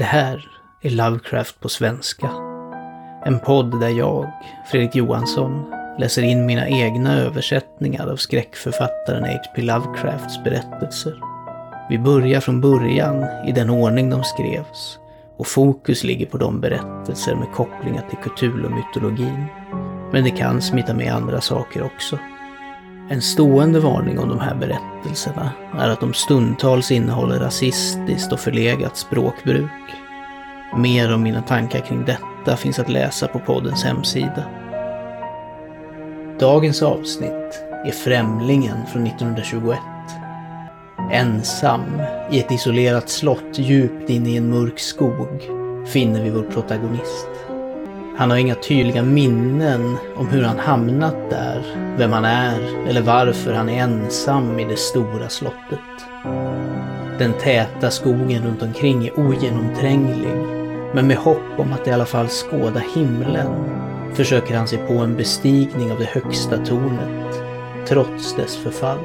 Det här är Lovecraft på svenska. En podd där jag, Fredrik Johansson, läser in mina egna översättningar av skräckförfattaren H.P. Lovecrafts berättelser. Vi börjar från början i den ordning de skrevs och fokus ligger på de berättelser med kopplingar till Cthulhu-mytologin. Men det kan smita med andra saker också. En stående varning om de här berättelserna är att de stundtals innehåller rasistiskt och förlegat språkbruk. Mer om mina tankar kring detta finns att läsa på poddens hemsida. Dagens avsnitt är Främlingen från 1921. Ensam i ett isolerat slott djupt inne i en mörk skog finner vi vår protagonist. Han har inga tydliga minnen om hur han hamnat där, vem han är eller varför han är ensam i det stora slottet. Den täta skogen runt omkring är ogenomtränglig, men med hopp om att i alla fall skåda himlen försöker han sig på en bestigning av det högsta tornet, trots dess förfall.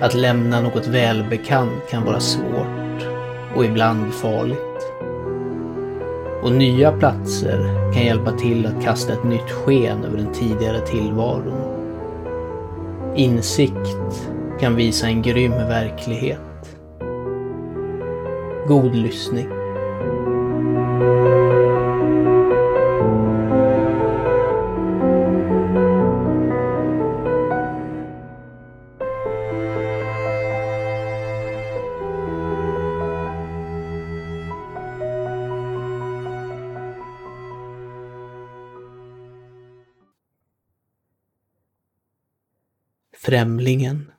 Att lämna något välbekant kan vara svårt och ibland farligt. Och nya platser kan hjälpa till att kasta ett nytt sken över den tidigare tillvaron. Insikt kan visa en grym verklighet. God lyssning. Främlingen.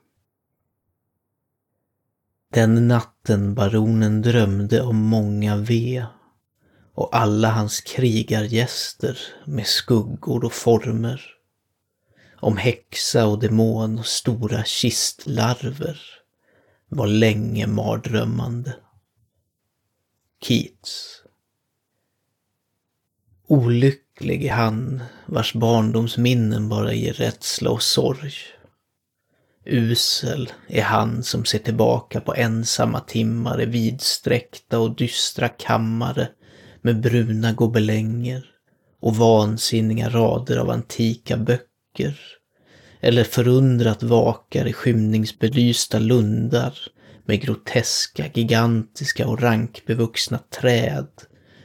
Den natten baronen drömde om många ve och alla hans krigargäster med skuggor och former. Om häxa och demon och stora kistlarver var länge mardrömmande. Keats. Olycklig är han vars barndomsminnen bara ger rädsla och sorg. Usel är han som ser tillbaka på ensamma timmar i vidsträckta och dystra kammare med bruna gobelänger och vansinniga rader av antika böcker. Eller förundrat vakar i skymningsbelysta lundar med groteska, gigantiska och rankbevuxna träd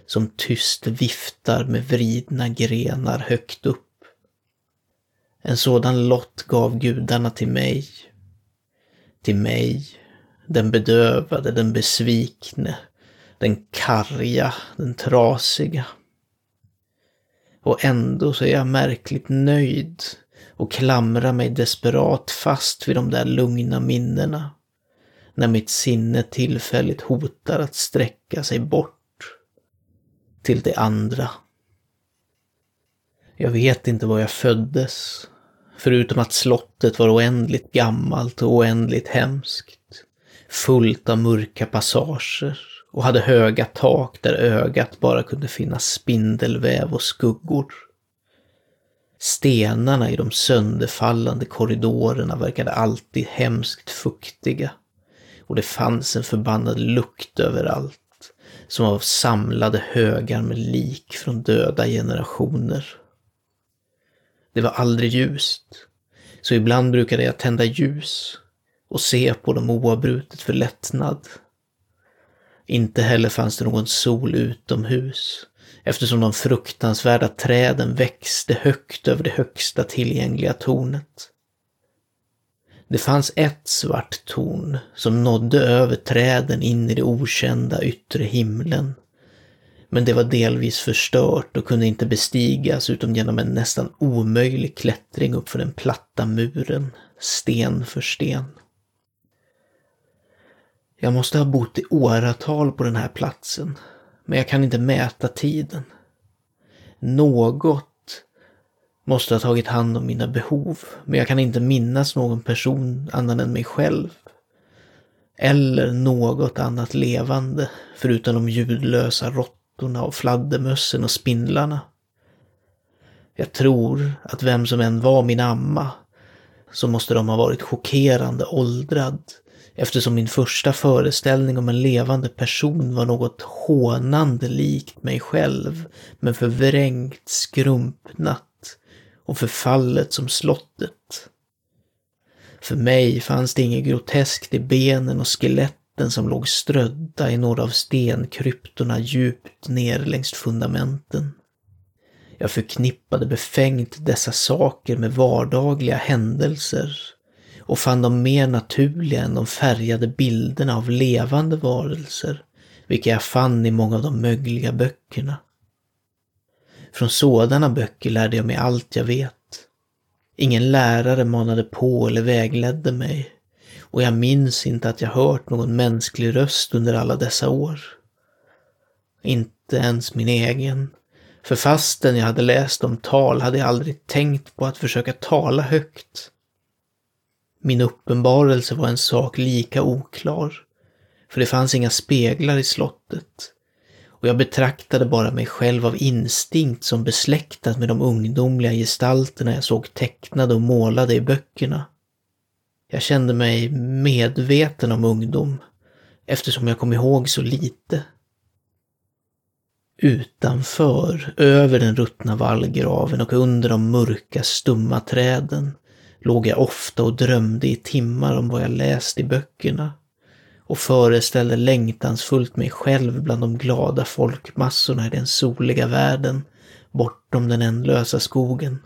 som tyst viftar med vridna grenar högt upp. En sådan lott gav gudarna till mig. Till mig, den bedövade, den besvikne, den karga, den trasiga. Och ändå så är jag märkligt nöjd och klamrar mig desperat fast vid de där lugna minnena. När mitt sinne tillfälligt hotar att sträcka sig bort till det andra. Jag vet inte var jag föddes Förutom att slottet var oändligt gammalt och oändligt hemskt. Fullt av mörka passager och hade höga tak där ögat bara kunde finna spindelväv och skuggor. Stenarna i de sönderfallande korridorerna verkade alltid hemskt fuktiga och det fanns en förbannad lukt överallt, som av samlade högar med lik från döda generationer. Det var aldrig ljust. Så ibland brukade jag tända ljus och se på dem oavbrutet för lättnad. Inte heller fanns det någon sol utomhus eftersom de fruktansvärda träden växte högt över det högsta tillgängliga tornet. Det fanns ett svart torn som nådde över träden in i det okända yttre himlen men det var delvis förstört och kunde inte bestigas utom genom en nästan omöjlig klättring uppför den platta muren, sten för sten. Jag måste ha bott i åratal på den här platsen, men jag kan inte mäta tiden. Något måste ha tagit hand om mina behov, men jag kan inte minnas någon person annan än mig själv. Eller något annat levande, förutom de ljudlösa råttorna råttorna och fladdermössen och spindlarna. Jag tror att vem som än var min amma så måste de ha varit chockerande åldrad eftersom min första föreställning om en levande person var något hånande likt mig själv, men förvrängt, skrumpnat och förfallet som slottet. För mig fanns det inget groteskt i benen och vatten som låg strödda i några av stenkryptorna djupt ner längs fundamenten. Jag förknippade befängt dessa saker med vardagliga händelser och fann dem mer naturliga än de färgade bilderna av levande varelser, vilka jag fann i många av de mögliga böckerna. Från sådana böcker lärde jag mig allt jag vet. Ingen lärare manade på eller vägledde mig och jag minns inte att jag hört någon mänsklig röst under alla dessa år. Inte ens min egen. För fastän jag hade läst om tal hade jag aldrig tänkt på att försöka tala högt. Min uppenbarelse var en sak lika oklar, för det fanns inga speglar i slottet. Och jag betraktade bara mig själv av instinkt som besläktad med de ungdomliga gestalterna jag såg tecknade och målade i böckerna. Jag kände mig medveten om ungdom, eftersom jag kom ihåg så lite. Utanför, över den ruttna vallgraven och under de mörka stumma träden låg jag ofta och drömde i timmar om vad jag läst i böckerna och föreställde längtansfullt mig själv bland de glada folkmassorna i den soliga världen bortom den ändlösa skogen.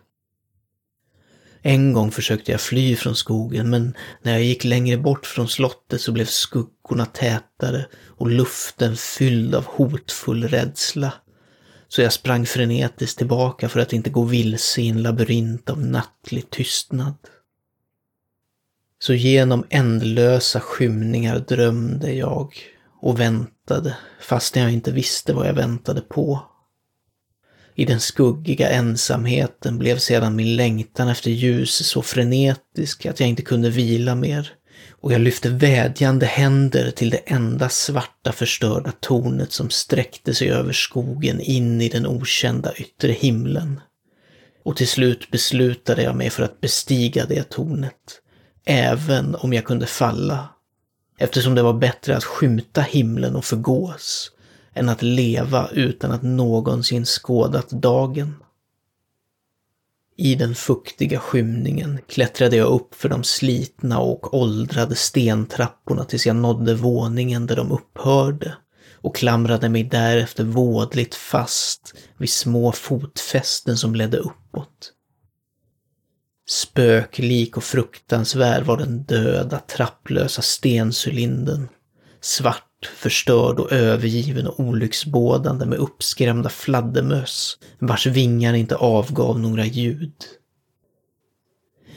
En gång försökte jag fly från skogen, men när jag gick längre bort från slottet så blev skuggorna tätare och luften fylld av hotfull rädsla. Så jag sprang frenetiskt tillbaka för att inte gå vilse i en labyrint av nattlig tystnad. Så genom ändlösa skymningar drömde jag och väntade, fastän jag inte visste vad jag väntade på. I den skuggiga ensamheten blev sedan min längtan efter ljus så frenetisk att jag inte kunde vila mer och jag lyfte vädjande händer till det enda svarta förstörda tornet som sträckte sig över skogen in i den okända yttre himlen. Och till slut beslutade jag mig för att bestiga det tornet, även om jag kunde falla, eftersom det var bättre att skymta himlen och förgås än att leva utan att någonsin skådat dagen. I den fuktiga skymningen klättrade jag upp för de slitna och åldrade stentrapporna tills jag nådde våningen där de upphörde och klamrade mig därefter vådligt fast vid små fotfästen som ledde uppåt. Spöklik och fruktansvärd var den döda, trapplösa stencylindern. Svart förstörd och övergiven och olycksbådande med uppskrämda fladdermöss vars vingar inte avgav några ljud.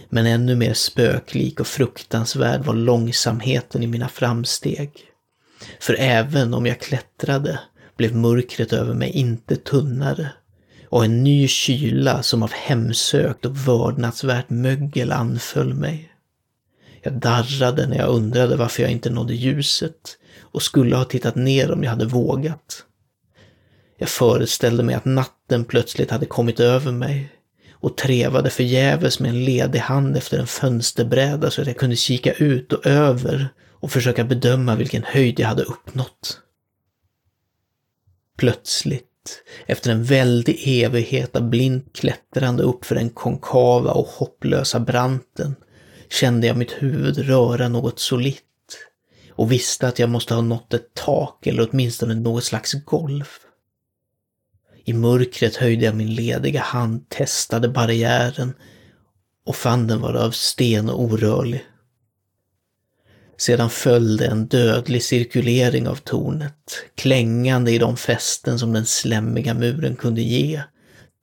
Men ännu mer spöklik och fruktansvärd var långsamheten i mina framsteg. För även om jag klättrade blev mörkret över mig inte tunnare och en ny kyla som av hemsökt och vördnadsvärt mögel anföll mig. Jag darrade när jag undrade varför jag inte nådde ljuset och skulle ha tittat ner om jag hade vågat. Jag föreställde mig att natten plötsligt hade kommit över mig och trevade förgäves med en ledig hand efter en fönsterbräda så att jag kunde kika ut och över och försöka bedöma vilken höjd jag hade uppnått. Plötsligt, efter en väldig evighet av blint klättrande uppför den konkava och hopplösa branten, kände jag mitt huvud röra något solitt och visste att jag måste ha nått ett tak eller åtminstone något slags golv. I mörkret höjde jag min lediga hand, testade barriären och fann den vara av sten och orörlig. Sedan följde en dödlig cirkulering av tornet, klängande i de fästen som den slämmiga muren kunde ge,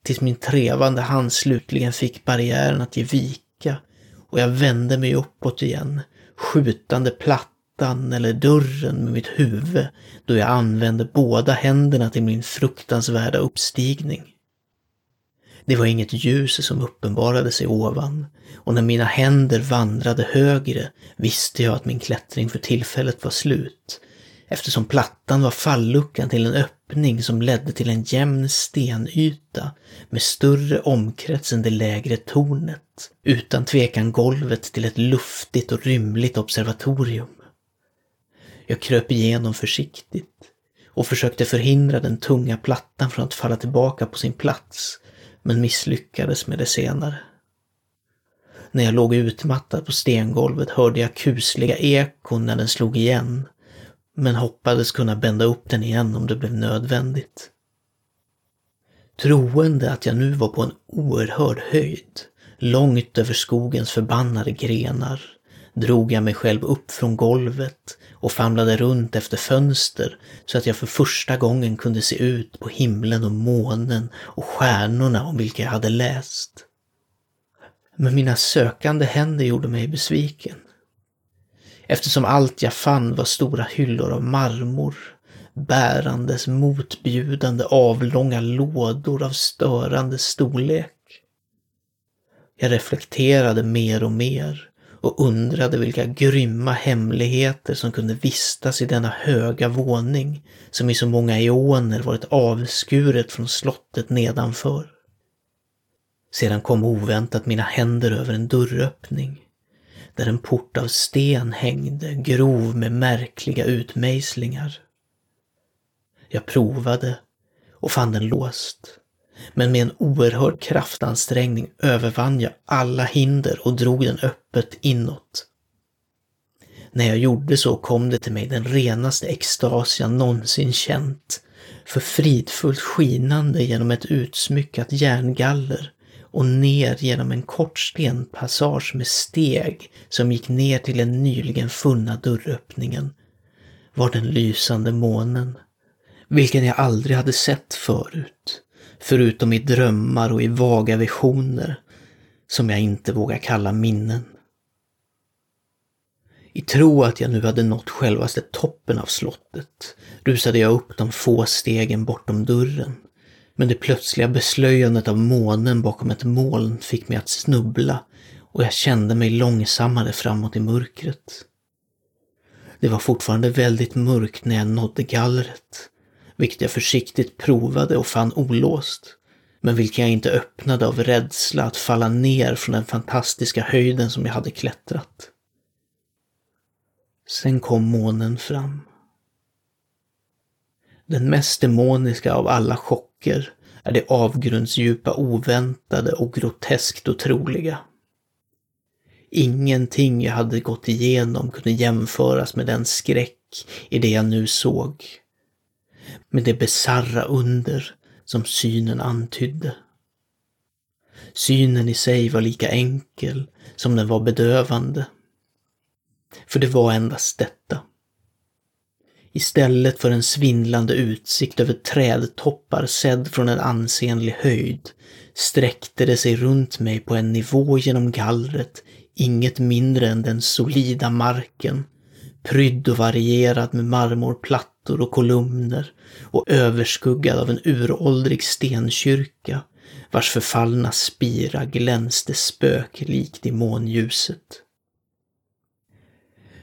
tills min trevande hand slutligen fick barriären att ge vika och jag vände mig uppåt igen, skjutande platt mattan eller dörren med mitt huvud då jag använde båda händerna till min fruktansvärda uppstigning. Det var inget ljus som uppenbarade sig ovan och när mina händer vandrade högre visste jag att min klättring för tillfället var slut. eftersom plattan var falluckan till en öppning som ledde till en jämn stenyta med större omkrets än det lägre tornet. Utan tvekan golvet till ett luftigt och rymligt observatorium. Jag kröp igenom försiktigt och försökte förhindra den tunga plattan från att falla tillbaka på sin plats, men misslyckades med det senare. När jag låg utmattad på stengolvet hörde jag kusliga ekon när den slog igen, men hoppades kunna bända upp den igen om det blev nödvändigt. Troende att jag nu var på en oerhörd höjd, långt över skogens förbannade grenar, drog jag mig själv upp från golvet och famlade runt efter fönster så att jag för första gången kunde se ut på himlen och månen och stjärnorna om vilka jag hade läst. Men mina sökande händer gjorde mig besviken. Eftersom allt jag fann var stora hyllor av marmor, bärandes motbjudande avlånga lådor av störande storlek. Jag reflekterade mer och mer och undrade vilka grymma hemligheter som kunde vistas i denna höga våning som i så många eoner varit avskuret från slottet nedanför. Sedan kom oväntat mina händer över en dörröppning där en port av sten hängde, grov med märkliga utmejslingar. Jag provade och fann den låst. Men med en oerhörd kraftansträngning övervann jag alla hinder och drog den öppet inåt. När jag gjorde så kom det till mig den renaste extas jag någonsin känt. För fridfullt skinande genom ett utsmyckat järngaller och ner genom en kort stenpassage med steg som gick ner till den nyligen funna dörröppningen var den lysande månen, vilken jag aldrig hade sett förut förutom i drömmar och i vaga visioner som jag inte vågar kalla minnen. I tro att jag nu hade nått självaste toppen av slottet rusade jag upp de få stegen bortom dörren. Men det plötsliga beslöjandet av månen bakom ett moln fick mig att snubbla och jag kände mig långsammare framåt i mörkret. Det var fortfarande väldigt mörkt när jag nådde gallret vilket jag försiktigt provade och fann olåst, men vilket jag inte öppnade av rädsla att falla ner från den fantastiska höjden som jag hade klättrat. Sen kom månen fram. Den mest demoniska av alla chocker är det avgrundsdjupa oväntade och groteskt otroliga. Ingenting jag hade gått igenom kunde jämföras med den skräck i det jag nu såg med det bizarra under som synen antydde. Synen i sig var lika enkel som den var bedövande. För det var endast detta. Istället för en svindlande utsikt över trädtoppar sedd från en ansenlig höjd sträckte det sig runt mig på en nivå genom gallret inget mindre än den solida marken, prydd och varierad med marmorplattor och kolumner och överskuggad av en uråldrig stenkyrka vars förfallna spira glänste spöklikt i månljuset.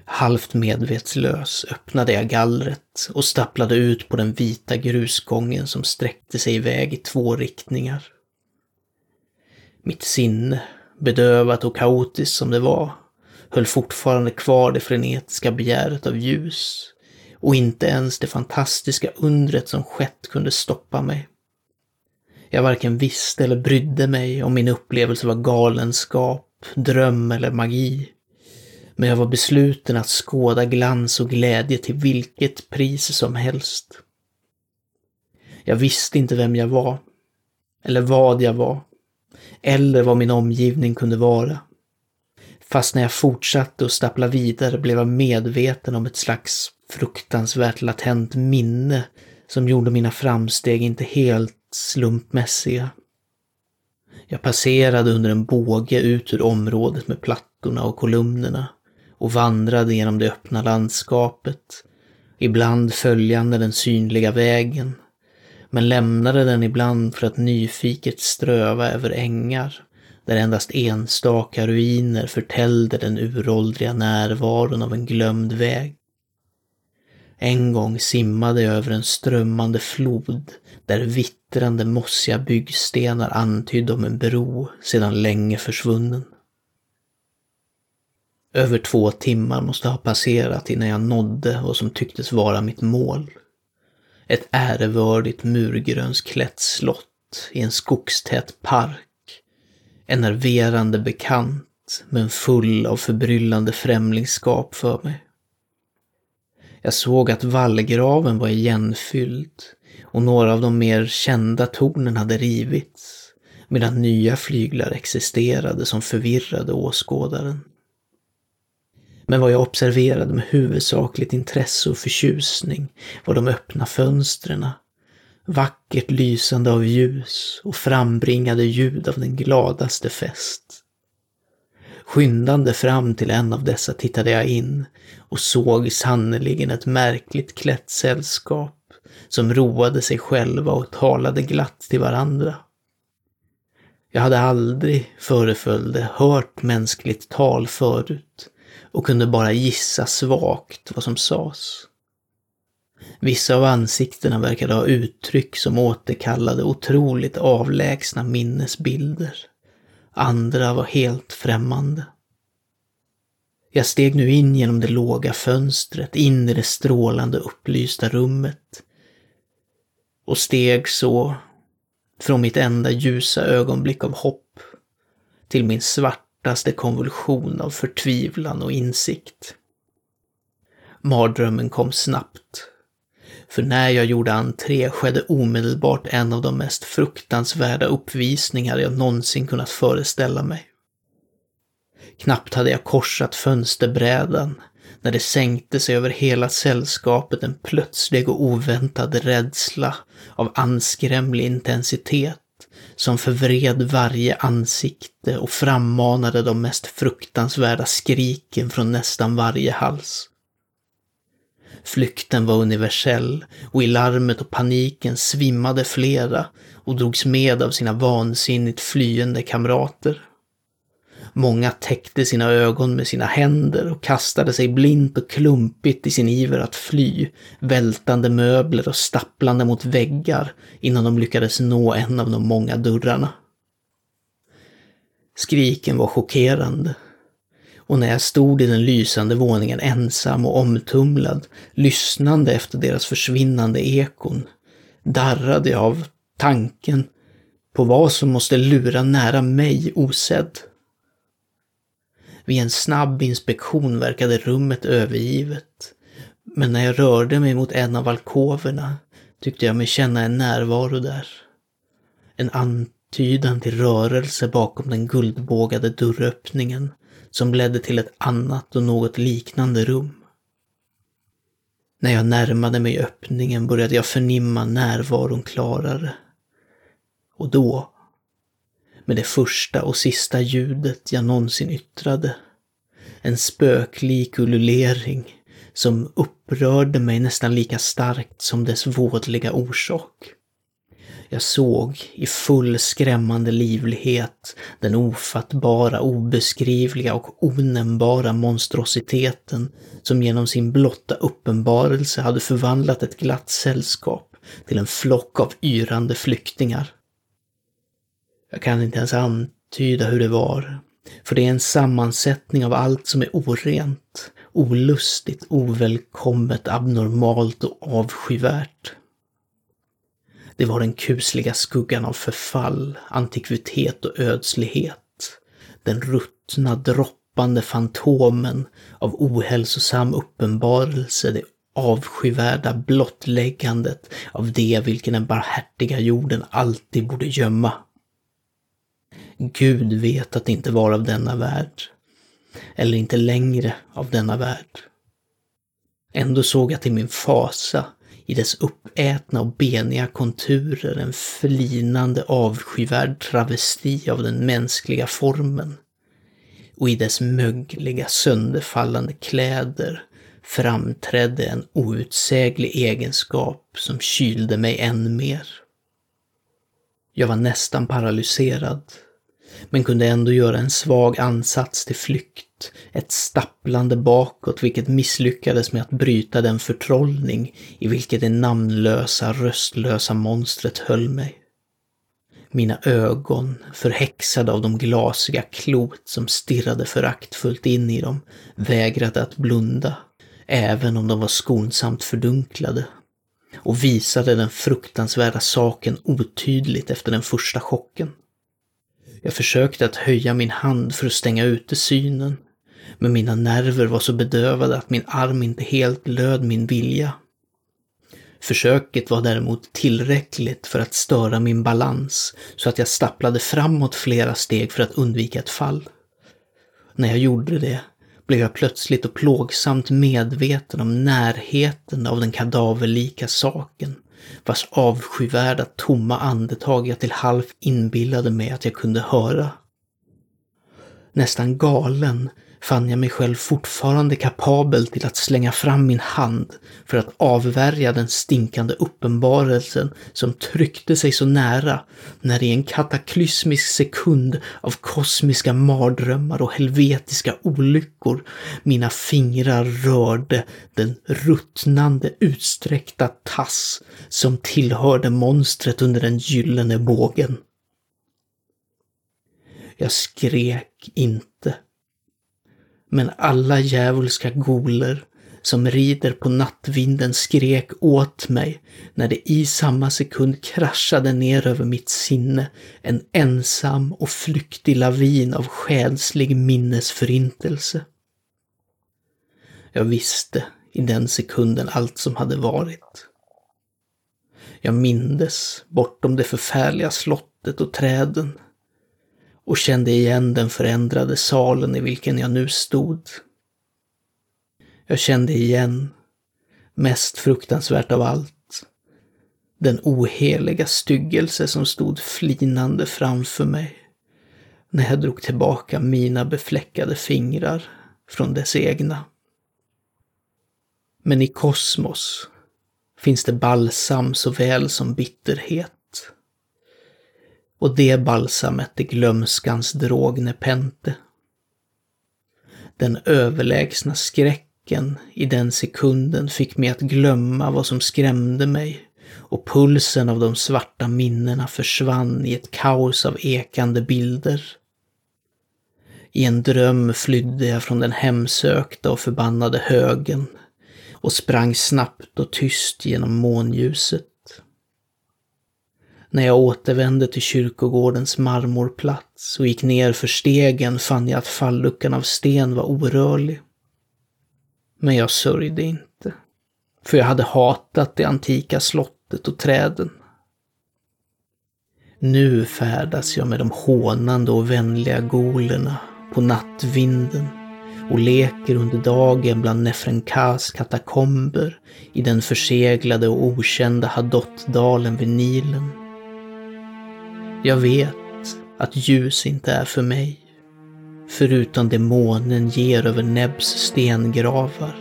Halvt medvetslös öppnade jag gallret och stapplade ut på den vita grusgången som sträckte sig iväg i två riktningar. Mitt sinne, bedövat och kaotiskt som det var, höll fortfarande kvar det frenetiska begäret av ljus och inte ens det fantastiska undret som skett kunde stoppa mig. Jag varken visste eller brydde mig om min upplevelse var galenskap, dröm eller magi. Men jag var besluten att skåda glans och glädje till vilket pris som helst. Jag visste inte vem jag var, eller vad jag var, eller vad min omgivning kunde vara. Fast när jag fortsatte att stappla vidare blev jag medveten om ett slags fruktansvärt latent minne som gjorde mina framsteg inte helt slumpmässiga. Jag passerade under en båge ut ur området med plattorna och kolumnerna och vandrade genom det öppna landskapet, ibland följande den synliga vägen, men lämnade den ibland för att nyfiket ströva över ängar där endast enstaka ruiner förtällde den uråldriga närvaron av en glömd väg. En gång simmade jag över en strömmande flod där vittrande mossiga byggstenar antydde om en bro sedan länge försvunnen. Över två timmar måste ha passerat innan jag nådde vad som tycktes vara mitt mål. Ett ärevördigt murgrönsklätt slott i en skogstät park. Enerverande bekant, men full av förbryllande främlingskap för mig. Jag såg att vallgraven var igenfylld och några av de mer kända tornen hade rivits, medan nya flyglar existerade som förvirrade åskådaren. Men vad jag observerade med huvudsakligt intresse och förtjusning var de öppna fönstren, vackert lysande av ljus och frambringade ljud av den gladaste fest. Skyndande fram till en av dessa tittade jag in och såg sannerligen ett märkligt klätt sällskap som roade sig själva och talade glatt till varandra. Jag hade aldrig, föreföll det, hört mänskligt tal förut och kunde bara gissa svagt vad som sades. Vissa av ansiktena verkade ha uttryck som återkallade otroligt avlägsna minnesbilder. Andra var helt främmande. Jag steg nu in genom det låga fönstret, in i det strålande upplysta rummet. Och steg så från mitt enda ljusa ögonblick av hopp till min svartaste konvulsion av förtvivlan och insikt. Mardrömmen kom snabbt. För när jag gjorde entré skedde omedelbart en av de mest fruktansvärda uppvisningar jag någonsin kunnat föreställa mig. Knappt hade jag korsat fönsterbrädan när det sänkte sig över hela sällskapet en plötslig och oväntad rädsla av anskrämlig intensitet som förvred varje ansikte och frammanade de mest fruktansvärda skriken från nästan varje hals. Flykten var universell och i larmet och paniken svimmade flera och drogs med av sina vansinnigt flyende kamrater. Många täckte sina ögon med sina händer och kastade sig blint och klumpigt i sin iver att fly, vältande möbler och stapplande mot väggar innan de lyckades nå en av de många dörrarna. Skriken var chockerande. Och när jag stod i den lysande våningen ensam och omtumlad, lyssnande efter deras försvinnande ekon, darrade jag av tanken på vad som måste lura nära mig osedd. Vid en snabb inspektion verkade rummet övergivet. Men när jag rörde mig mot en av alkoverna tyckte jag mig känna en närvaro där. En antydan till rörelse bakom den guldbågade dörröppningen som ledde till ett annat och något liknande rum. När jag närmade mig öppningen började jag förnimma närvaron klarare. Och då med det första och sista ljudet jag någonsin yttrade. En spöklik ululering som upprörde mig nästan lika starkt som dess vådliga orsak. Jag såg i full skrämmande livlighet den ofattbara, obeskrivliga och onämnbara monstrositeten som genom sin blotta uppenbarelse hade förvandlat ett glatt sällskap till en flock av yrande flyktingar. Jag kan inte ens antyda hur det var. För det är en sammansättning av allt som är orent, olustigt, ovälkommet, abnormalt och avskyvärt. Det var den kusliga skuggan av förfall, antikvitet och ödslighet. Den ruttna, droppande fantomen av ohälsosam uppenbarelse, det avskyvärda blottläggandet av det vilken den barmhärtiga jorden alltid borde gömma. Gud vet att det inte var av denna värld. Eller inte längre av denna värld. Ändå såg jag till min fasa i dess uppätna och beniga konturer en flinande avskyvärd travesti av den mänskliga formen. Och i dess mögliga sönderfallande kläder framträdde en outsäglig egenskap som kylde mig än mer. Jag var nästan paralyserad men kunde ändå göra en svag ansats till flykt, ett stapplande bakåt vilket misslyckades med att bryta den förtrollning i vilket det namnlösa, röstlösa monstret höll mig. Mina ögon, förhäxade av de glasiga klot som stirrade föraktfullt in i dem, vägrade att blunda, även om de var skonsamt fördunklade, och visade den fruktansvärda saken otydligt efter den första chocken. Jag försökte att höja min hand för att stänga ute synen, men mina nerver var så bedövade att min arm inte helt löd min vilja. Försöket var däremot tillräckligt för att störa min balans så att jag stapplade framåt flera steg för att undvika ett fall. När jag gjorde det blev jag plötsligt och plågsamt medveten om närheten av den kadaverlika saken, vars avskyvärda tomma andetag jag till halvt inbillade mig att jag kunde höra. Nästan galen fann jag mig själv fortfarande kapabel till att slänga fram min hand för att avvärja den stinkande uppenbarelsen som tryckte sig så nära när i en kataklysmisk sekund av kosmiska mardrömmar och helvetiska olyckor mina fingrar rörde den ruttnande utsträckta tass som tillhörde monstret under den gyllene bågen. Jag skrek inte men alla djävulska goler som rider på nattvinden skrek åt mig när det i samma sekund kraschade ner över mitt sinne en ensam och flyktig lavin av själslig minnesförintelse. Jag visste i den sekunden allt som hade varit. Jag mindes bortom det förfärliga slottet och träden, och kände igen den förändrade salen i vilken jag nu stod. Jag kände igen, mest fruktansvärt av allt, den oheliga styggelse som stod flinande framför mig när jag drog tillbaka mina befläckade fingrar från dess egna. Men i kosmos finns det balsam såväl som bitterhet och det balsamet är glömskans drog nepente. Den överlägsna skräcken i den sekunden fick mig att glömma vad som skrämde mig och pulsen av de svarta minnena försvann i ett kaos av ekande bilder. I en dröm flydde jag från den hemsökta och förbannade högen och sprang snabbt och tyst genom månljuset. När jag återvände till kyrkogårdens marmorplats och gick ner för stegen fann jag att falluckan av sten var orörlig. Men jag sörjde inte, för jag hade hatat det antika slottet och träden. Nu färdas jag med de hånande och vänliga golerna på nattvinden och leker under dagen bland Nefrenkas katakomber i den förseglade och okända Hadottdalen vid Nilen. Jag vet att ljus inte är för mig, förutom det månen ger över Nebs stengravar.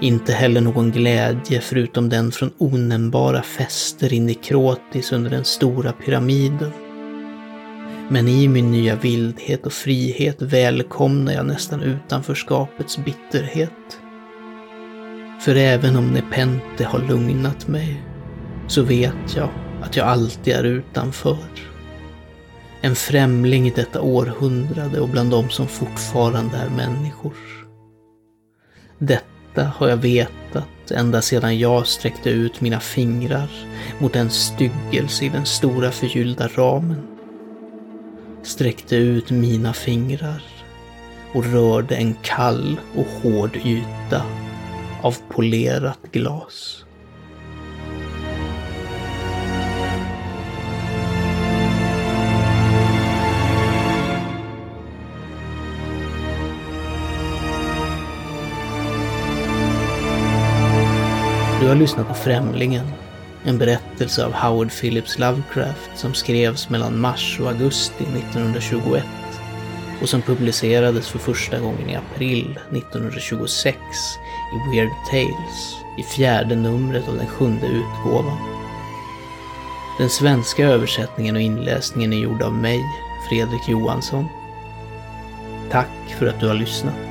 Inte heller någon glädje förutom den från onämnbara fester in i Krotis under den stora pyramiden. Men i min nya vildhet och frihet välkomnar jag nästan utanförskapets bitterhet. För även om Nepente har lugnat mig, så vet jag att jag alltid är utanför. En främling i detta århundrade och bland de som fortfarande är människor. Detta har jag vetat ända sedan jag sträckte ut mina fingrar mot en styggelse i den stora förgyllda ramen. Sträckte ut mina fingrar och rörde en kall och hård yta av polerat glas. Har lyssnat på Främlingen, en berättelse av Howard Phillips Lovecraft som skrevs mellan mars och augusti 1921 och som publicerades för första gången i april 1926 i Weird Tales, i fjärde numret av den sjunde utgåvan. Den svenska översättningen och inläsningen är gjord av mig, Fredrik Johansson. Tack för att du har lyssnat.